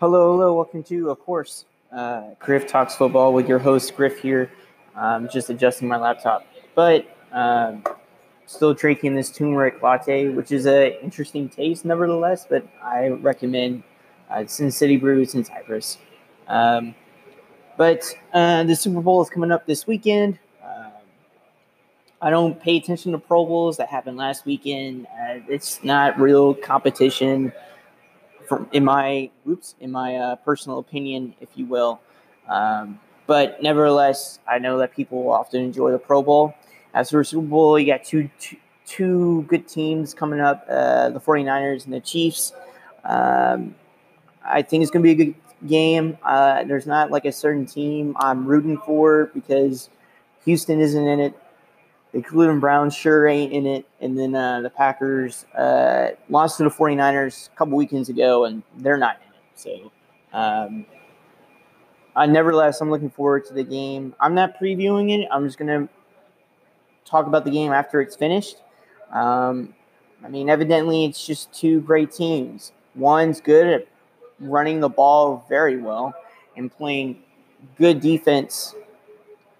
Hello, hello. Welcome to, of course, uh, Griff Talks Football with your host, Griff here. Just adjusting my laptop. But um, still drinking this turmeric latte, which is an interesting taste, nevertheless. But I recommend uh, Sin City Brews in Cypress. Um, but uh, the Super Bowl is coming up this weekend. Um, I don't pay attention to Pro Bowls that happened last weekend. Uh, it's not real competition, from in my oops, in my uh, personal opinion, if you will. Um, but nevertheless, I know that people often enjoy the Pro Bowl. As for Super Bowl, you got two, two, two good teams coming up uh, the 49ers and the Chiefs. Um, I think it's going to be a good game. Uh, there's not like a certain team I'm rooting for because Houston isn't in it. The Cleveland Browns sure ain't in it. And then uh, the Packers uh, lost to the 49ers a couple weekends ago, and they're not in it. So, um, I nevertheless, I'm looking forward to the game. I'm not previewing it. I'm just going to talk about the game after it's finished. Um, I mean, evidently, it's just two great teams. One's good at running the ball very well and playing good defense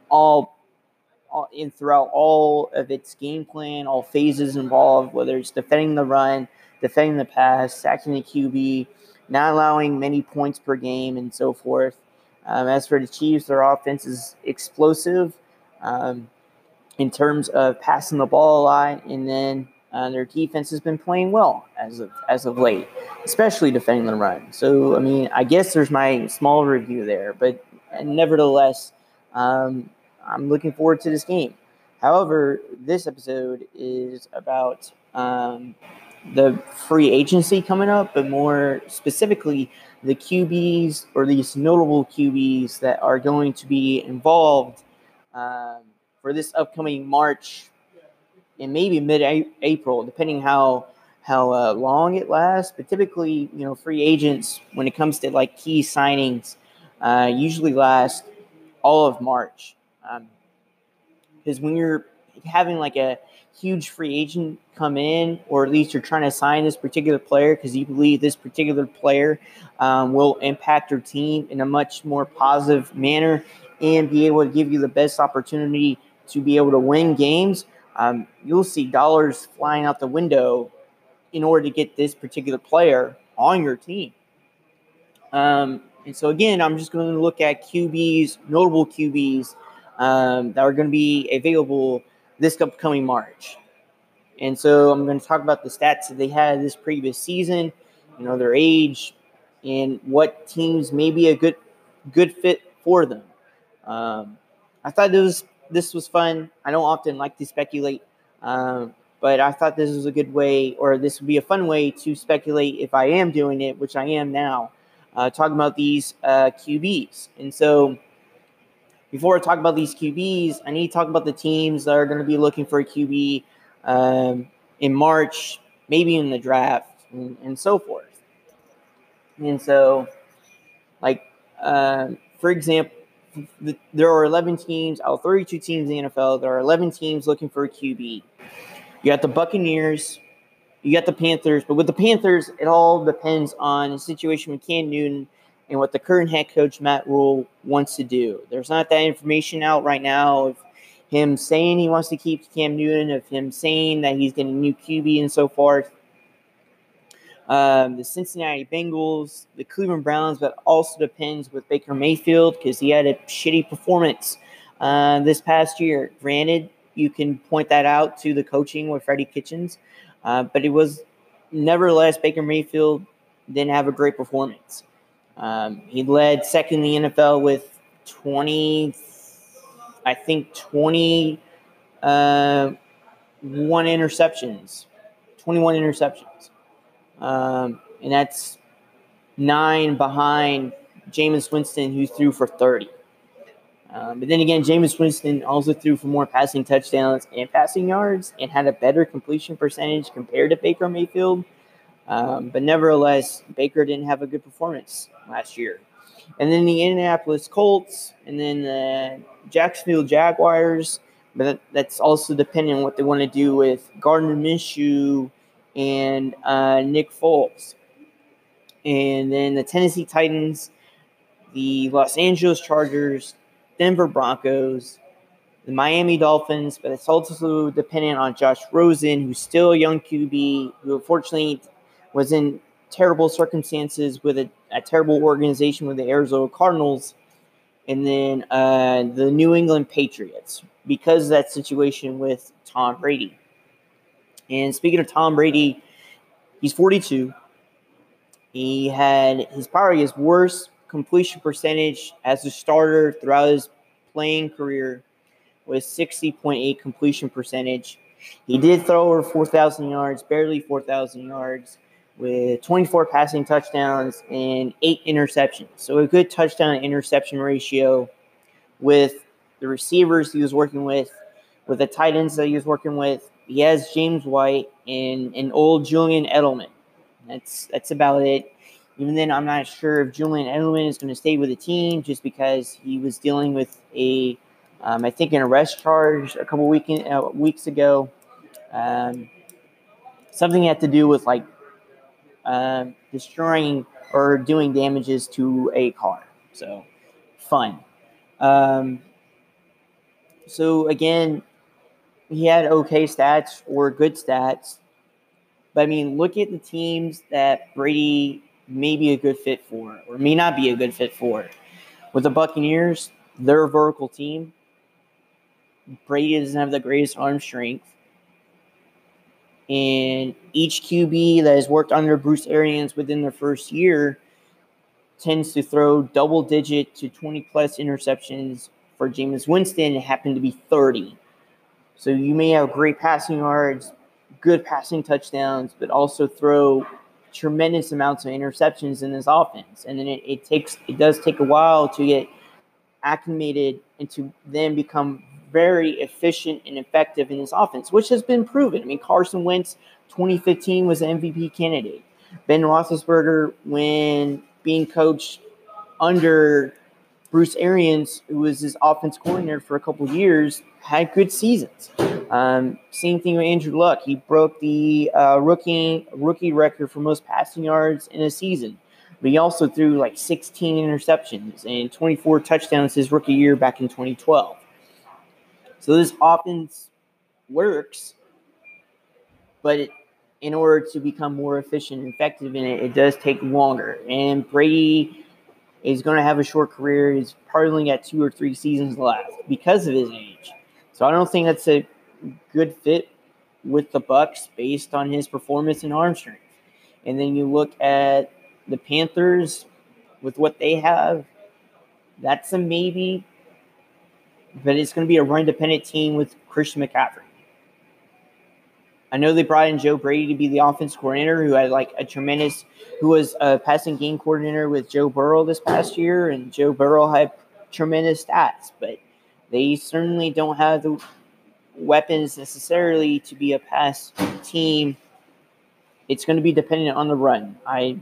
all, all in throughout all of its game plan, all phases involved, whether it's defending the run, defending the pass, sacking the QB, not allowing many points per game, and so forth. Um, as for the Chiefs, their offense is explosive um, in terms of passing the ball a lot, and then uh, their defense has been playing well as of as of late, especially defending the run. So, I mean, I guess there's my small review there, but nevertheless, um, I'm looking forward to this game. However, this episode is about um, the free agency coming up, but more specifically, the QBs or these notable QBs that are going to be involved um, for this upcoming March and maybe mid-April, depending how how uh, long it lasts. But typically, you know, free agents when it comes to like key signings uh, usually last all of March. Because um, when you're having like a huge free agent come in, or at least you're trying to sign this particular player because you believe this particular player um, will impact your team in a much more positive manner and be able to give you the best opportunity to be able to win games, um, you'll see dollars flying out the window in order to get this particular player on your team. Um, and so, again, I'm just going to look at QBs, notable QBs um, that are going to be available this upcoming March. And so, I'm going to talk about the stats that they had this previous season, you know, their age, and what teams may be a good good fit for them. Um, I thought this was this was fun. I don't often like to speculate, um, but I thought this was a good way, or this would be a fun way to speculate if I am doing it, which I am now, uh, talking about these uh, QBs. And so, before I talk about these QBs, I need to talk about the teams that are going to be looking for a QB um, in March, maybe in the draft, and, and so forth. And so, like, uh, for example, the, there are 11 teams out of 32 teams in the NFL. There are 11 teams looking for a QB. You got the Buccaneers, you got the Panthers, but with the Panthers, it all depends on the situation with Cam Newton and what the current head coach Matt Rhule wants to do. There's not that information out right now of him saying he wants to keep Cam Newton, of him saying that he's getting a new QB and so forth um, the Cincinnati Bengals, the Cleveland Browns, but also depends with Baker Mayfield because he had a shitty performance uh, this past year. Granted, you can point that out to the coaching with Freddie Kitchens, uh, but it was nevertheless Baker Mayfield didn't have a great performance. Um, he led second in the NFL with 20, I think 20, uh, interceptions, 21 interceptions. Um, and that's nine behind Jameis Winston, who threw for 30. Um, but then again, Jameis Winston also threw for more passing touchdowns and passing yards and had a better completion percentage compared to Baker Mayfield. Um, but nevertheless, Baker didn't have a good performance last year. And then the Indianapolis Colts and then the Jacksonville Jaguars. But that's also depending on what they want to do with Gardner Minshew and uh, Nick Foles. and then the Tennessee Titans, the Los Angeles Chargers, Denver Broncos, the Miami Dolphins, but it's also dependent on Josh Rosen, who's still a young QB, who unfortunately was in terrible circumstances with a, a terrible organization with the Arizona Cardinals, and then uh, the New England Patriots because of that situation with Tom Brady. And speaking of Tom Brady, he's 42. He had his probably his worst completion percentage as a starter throughout his playing career was 60.8 completion percentage. He did throw over 4,000 yards, barely 4,000 yards, with 24 passing touchdowns and eight interceptions. So a good touchdown interception ratio with the receivers he was working with, with the tight ends that he was working with. He has James White and an old Julian Edelman. That's that's about it. Even then, I'm not sure if Julian Edelman is going to stay with the team just because he was dealing with a, um, I think, an arrest charge a couple week uh, weeks ago. Um, something had to do with like um, destroying or doing damages to a car. So, fun. Um, so again, he had okay stats or good stats. But I mean, look at the teams that Brady may be a good fit for or may not be a good fit for. With the Buccaneers, they're a vertical team. Brady doesn't have the greatest arm strength. And each QB that has worked under Bruce Arians within their first year tends to throw double digit to 20 plus interceptions. For Jameis Winston, it happened to be 30. So you may have great passing yards, good passing touchdowns, but also throw tremendous amounts of interceptions in this offense. And then it, it takes it does take a while to get acclimated and to then become very efficient and effective in this offense, which has been proven. I mean, Carson Wentz 2015 was an MVP candidate. Ben Roethlisberger, when being coached under Bruce Arians, who was his offense coordinator for a couple years, had good seasons. Um, same thing with Andrew Luck. He broke the uh, rookie rookie record for most passing yards in a season. But he also threw like 16 interceptions and 24 touchdowns his rookie year back in 2012. So this offense works, but it, in order to become more efficient and effective in it, it does take longer. And Brady is going to have a short career. He's probably got two or three seasons left because of his age. So I don't think that's a good fit with the Bucks based on his performance and arm strength. And then you look at the Panthers with what they have. That's a maybe, but it's going to be a run dependent team with Christian McCaffrey. I know they brought in Joe Brady to be the offense coordinator, who had like a tremendous, who was a passing game coordinator with Joe Burrow this past year, and Joe Burrow had tremendous stats, but they certainly don't have the weapons necessarily to be a pass team. It's going to be dependent on the run. I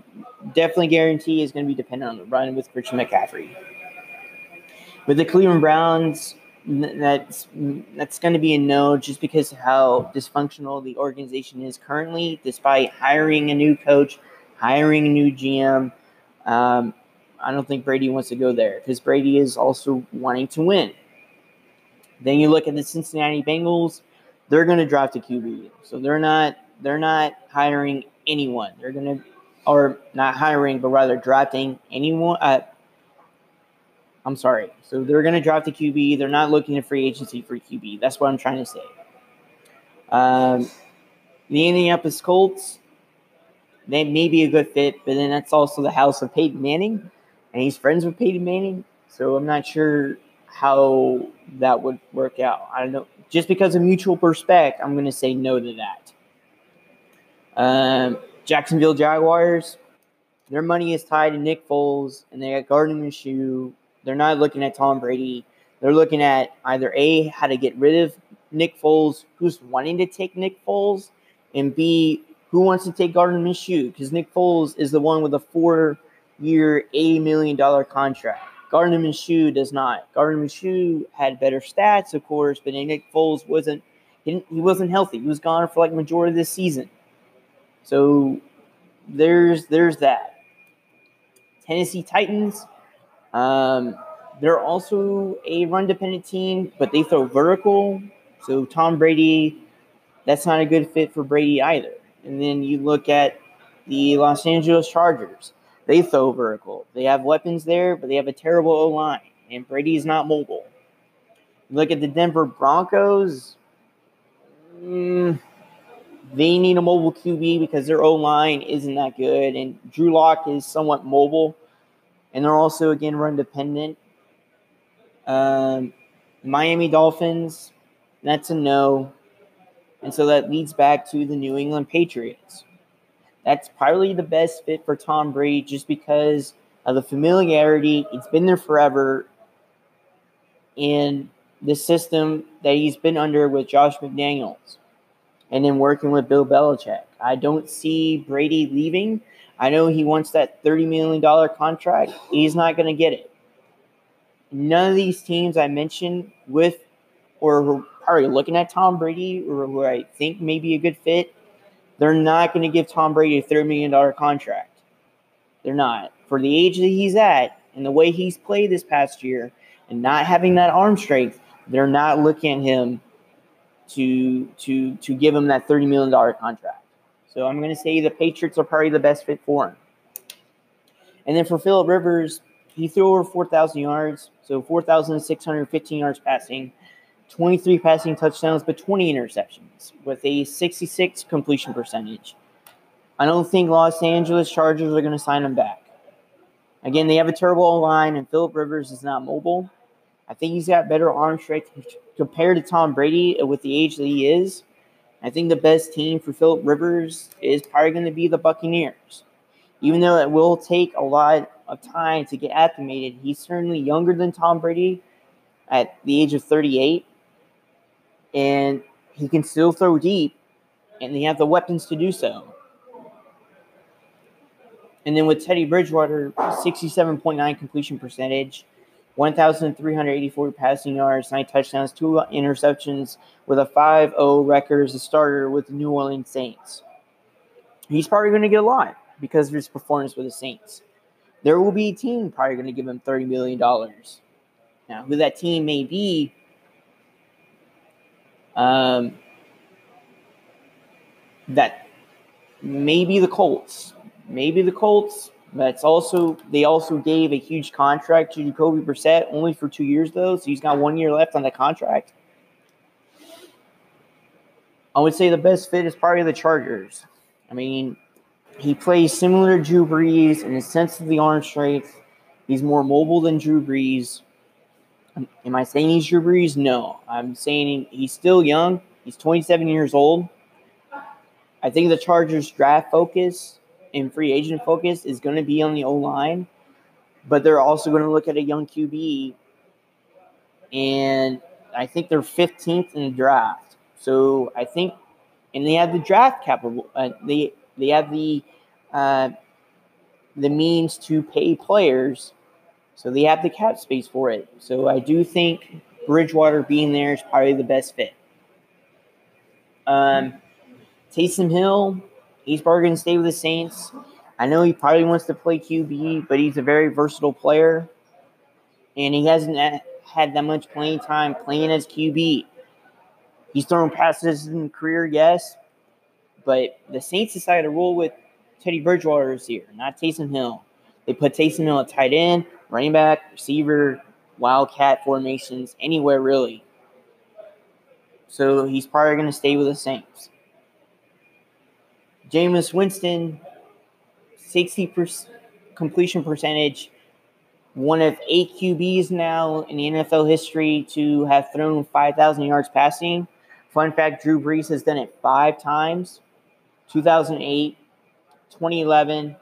definitely guarantee it's going to be dependent on the run with Christian McCaffrey. With the Cleveland Browns, that's that's going to be a no just because of how dysfunctional the organization is currently despite hiring a new coach hiring a new gm um, i don't think brady wants to go there because brady is also wanting to win. Then you look at the cincinnati bengals they're going to draft a qb so they're not they're not hiring anyone. They're going to or not hiring but rather drafting anyone uh, I'm sorry. So they're going to draft a QB. They're not looking at free agency for QB. That's what I'm trying to say. Um, the Indianapolis Colts, they may be a good fit, but then that's also the house of Peyton Manning, and he's friends with Peyton Manning. So I'm not sure how that would work out. I don't know. Just because of mutual respect, I'm going to say no to that. Um, Jacksonville Jaguars, their money is tied to Nick Foles, and they got Gardner Minshew, they're not looking at Tom Brady. They're looking at either A, how to get rid of Nick Foles, who's wanting to take Nick Foles, and B, who wants to take Gardner Minshew? Because Nick Foles is the one with a four year, $80 million contract. Gardner Minshew does not. Gardner Minshew had better stats, of course, but Nick Foles wasn't he, wasn't healthy. He was gone for like majority of this season. So there's there's that. Tennessee Titans. Um, they're also a run dependent team, but they throw vertical. So Tom Brady, that's not a good fit for Brady either. And then you look at the Los Angeles Chargers. They throw vertical. They have weapons there, but they have a terrible O line, and Brady is not mobile. Look at the Denver Broncos. Mm, they need a mobile QB because their O line isn't that good, and Drew Lock is somewhat mobile, and they're also again run dependent. Um, Miami Dolphins, that's a no, and so that leads back to the New England Patriots. That's probably the best fit for Tom Brady just because of the familiarity. It's been there forever, and the system that he's been under with Josh McDaniels and then working with Bill Belichick. I don't see Brady leaving. I know he wants that $30 million contract. He's not going to get it. None of these teams I mentioned with or who are looking at Tom Brady or who I think may be a good fit, they're not going to give Tom Brady a $30 million contract. They're not. For the age that he's at and the way he's played this past year and not having that arm strength, they're not looking at him to to to give him that $30 million contract. So I'm going to say the Patriots are probably the best fit for him. And then for Philip Rivers, he threw over 4,000 yards, so 4,615 yards passing, 23 passing touchdowns, but 20 interceptions with a 66 completion percentage. I don't think Los Angeles Chargers are going to sign him back. Again, they have a terrible line, and Philip Rivers is not mobile. I think he's got better arm strength compared to Tom Brady with the age that he is. I think the best team for Philip Rivers is probably going to be the Buccaneers. Even though it will take a lot of time to get acclimated, he's certainly younger than Tom Brady at the age of 38. And he can still throw deep, and they have the weapons to do so. And then with Teddy Bridgewater, 67.9 completion percentage, 1,384 passing yards, nine touchdowns, two interceptions, with a 5 0 record as a starter with the New Orleans Saints. He's probably going to get a lot because of his performance with the Saints. There will be a team probably going to give him $30 million. Now, who that team may be, um, that maybe the Colts. Maybe the Colts. That's also they also gave a huge contract to Jacoby Brissett, only for two years though, so he's got one year left on the contract. I would say the best fit is probably the Chargers. I mean, he plays similar to Drew Brees in the sense of the arm strength. He's more mobile than Drew Brees. Am I saying he's Drew Brees? No. I'm saying he's still young. He's 27 years old. I think the Chargers draft focus and free agent focus is going to be on the O line, but they're also going to look at a young QB. And I think they're 15th in the draft. So I think, and they have the draft capital. Uh, they they have the uh, the means to pay players, so they have the cap space for it. So I do think Bridgewater being there is probably the best fit. Um, Taysom Hill, he's probably going to stay with the Saints. I know he probably wants to play QB, but he's a very versatile player, and he hasn't had that much playing time playing as QB. He's thrown passes in career, yes, but the Saints decided to roll with Teddy Bridgewater this year, not Taysom Hill. They put Taysom Hill at tight end, running back, receiver, wildcat formations, anywhere really. So he's probably going to stay with the Saints. Jameis Winston, 60% completion percentage, one of eight QBs now in the NFL history to have thrown 5,000 yards passing. Fun fact Drew Brees has done it five times 2008, 2011,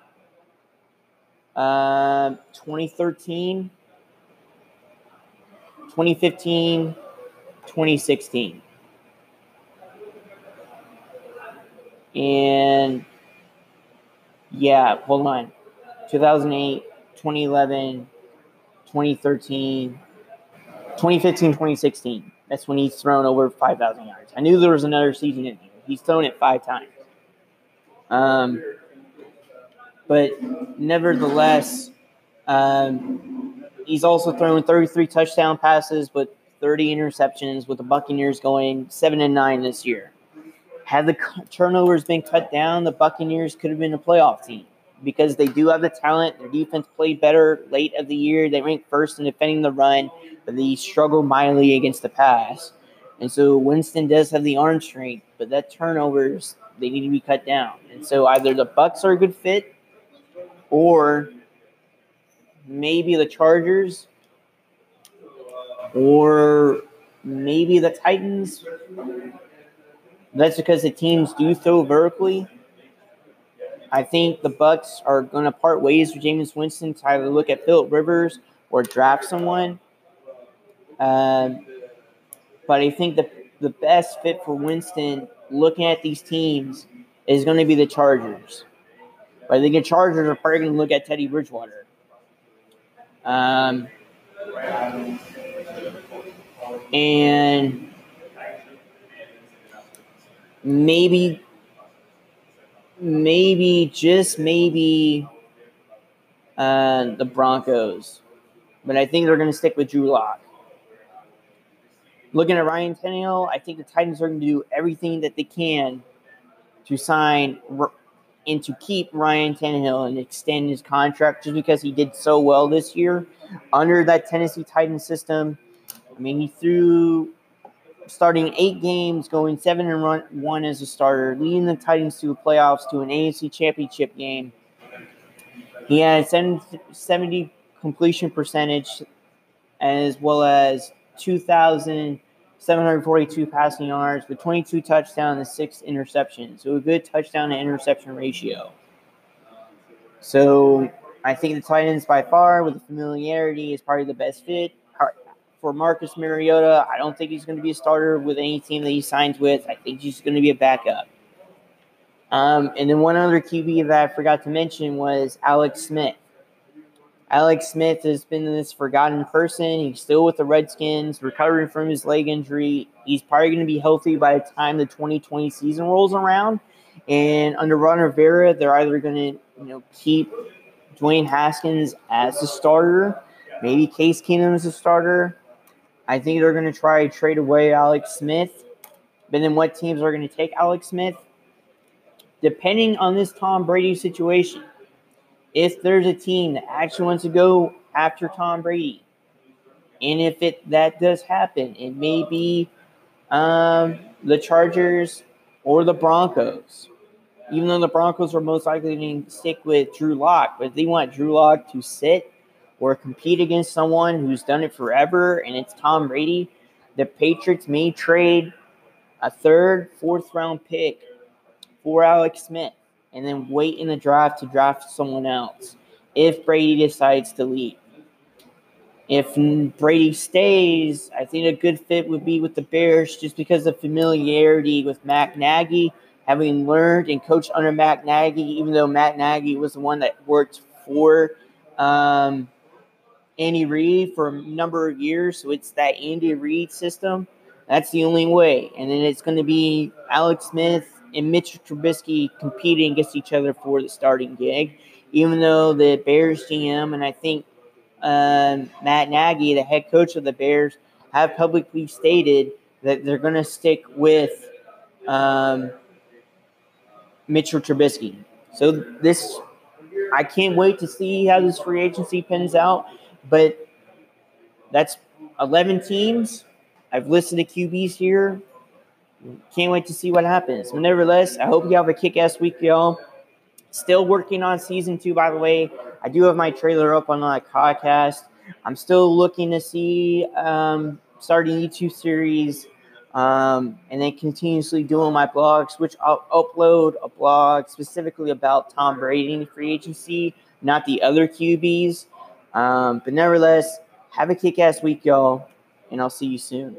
uh, 2013, 2015, 2016. And yeah, hold on. 2008, 2011, 2013, 2015, 2016. That's when he's thrown over 5,000 yards. I knew there was another season in here. He's thrown it five times. Um, but nevertheless, Um, he's also thrown 33 touchdown passes, but 30 interceptions, with the Buccaneers going seven and nine this year. Had the turnovers been cut down, the Buccaneers could have been a playoff team because they do have the talent. Their defense played better late of the year. They ranked first in defending the run, but they struggled mightily against the pass. And so Winston does have the arm strength, but that turnovers they need to be cut down. And so either the Bucks are a good fit, or maybe the Chargers, or maybe the Titans. That's because the teams do throw vertically. I think the Bucks are going to part ways with Jameis Winston to either look at Philip Rivers or draft someone. Um, but I think the the best fit for Winston, looking at these teams, is going to be the Chargers. But I think the Chargers are probably going to look at Teddy Bridgewater. Um, and maybe, maybe, just maybe uh, the Broncos. But I think they're going to stick with Drew Lock. Looking at Ryan Tannehill, I think the Titans are going to do everything that they can to sign and to keep Ryan Tannehill and extend his contract just because he did so well this year under that Tennessee Titans system. I mean, he threw starting eight games, going seven and run, one as a starter, leading the Titans to the playoffs to an AFC championship game. He had 70 completion percentage as well as 2,742 passing yards with 22 touchdowns and six interceptions. So a good touchdown to interception ratio. So I think the Titans by far with the familiarity is probably the best fit for Marcus Mariota. I don't think he's going to be a starter with any team that he signs with. I think he's going to be a backup. Um, and then one other QB that I forgot to mention was Alex Smith. Alex Smith has been this forgotten person. He's still with the Redskins, recovering from his leg injury. He's probably going to be healthy by the time the 2020 season rolls around. And under Ron Rivera, they're either going to, you know, keep Dwayne Haskins as a starter, maybe Case Keenum as a starter, I think they're going to try to trade away Alex Smith. But then what teams are going to take Alex Smith? Depending on this Tom Brady situation, if there's a team that actually wants to go after Tom Brady, and if it that does happen, it may be um, the Chargers or the Broncos. Even though the Broncos are most likely to stick with Drew Lock, but they want Drew Lock to sit or compete against someone who's done it forever and it's Tom Brady, the Patriots may trade a third, fourth round pick for Alex Smith and then wait in the draft to draft someone else if Brady decides to leave. If Brady stays, I think a good fit would be with the Bears just because of familiarity with Matt Nagy, having learned and coached under Matt Nagy, even though Matt Nagy was the one that worked for um, Andy Reid for a number of years. So it's that Andy Reid system. That's the only way. And then it's going to be Alex Smith and Mitch Trubisky competing against each other for the starting gig. Even though the Bears GM and I think um, Matt Nagy, the head coach of the Bears, have publicly stated that they're going to stick with um, Mitchell Trubisky. So this, I can't wait to see how this free agency pans out. But that's 11 teams. I've listed the QBs here. Can't wait to see what happens. But nevertheless, I hope you have a kick ass week, y'all. Still working on season two, by the way. I do have my trailer up on my podcast. I'm still looking to see um, starting YouTube series um, and then continuously doing my blogs, which I'll upload a blog specifically about Tom Brady and free agency, not the other QBs. Um, but nevertheless, have a kick ass week, y'all, and I'll see you soon.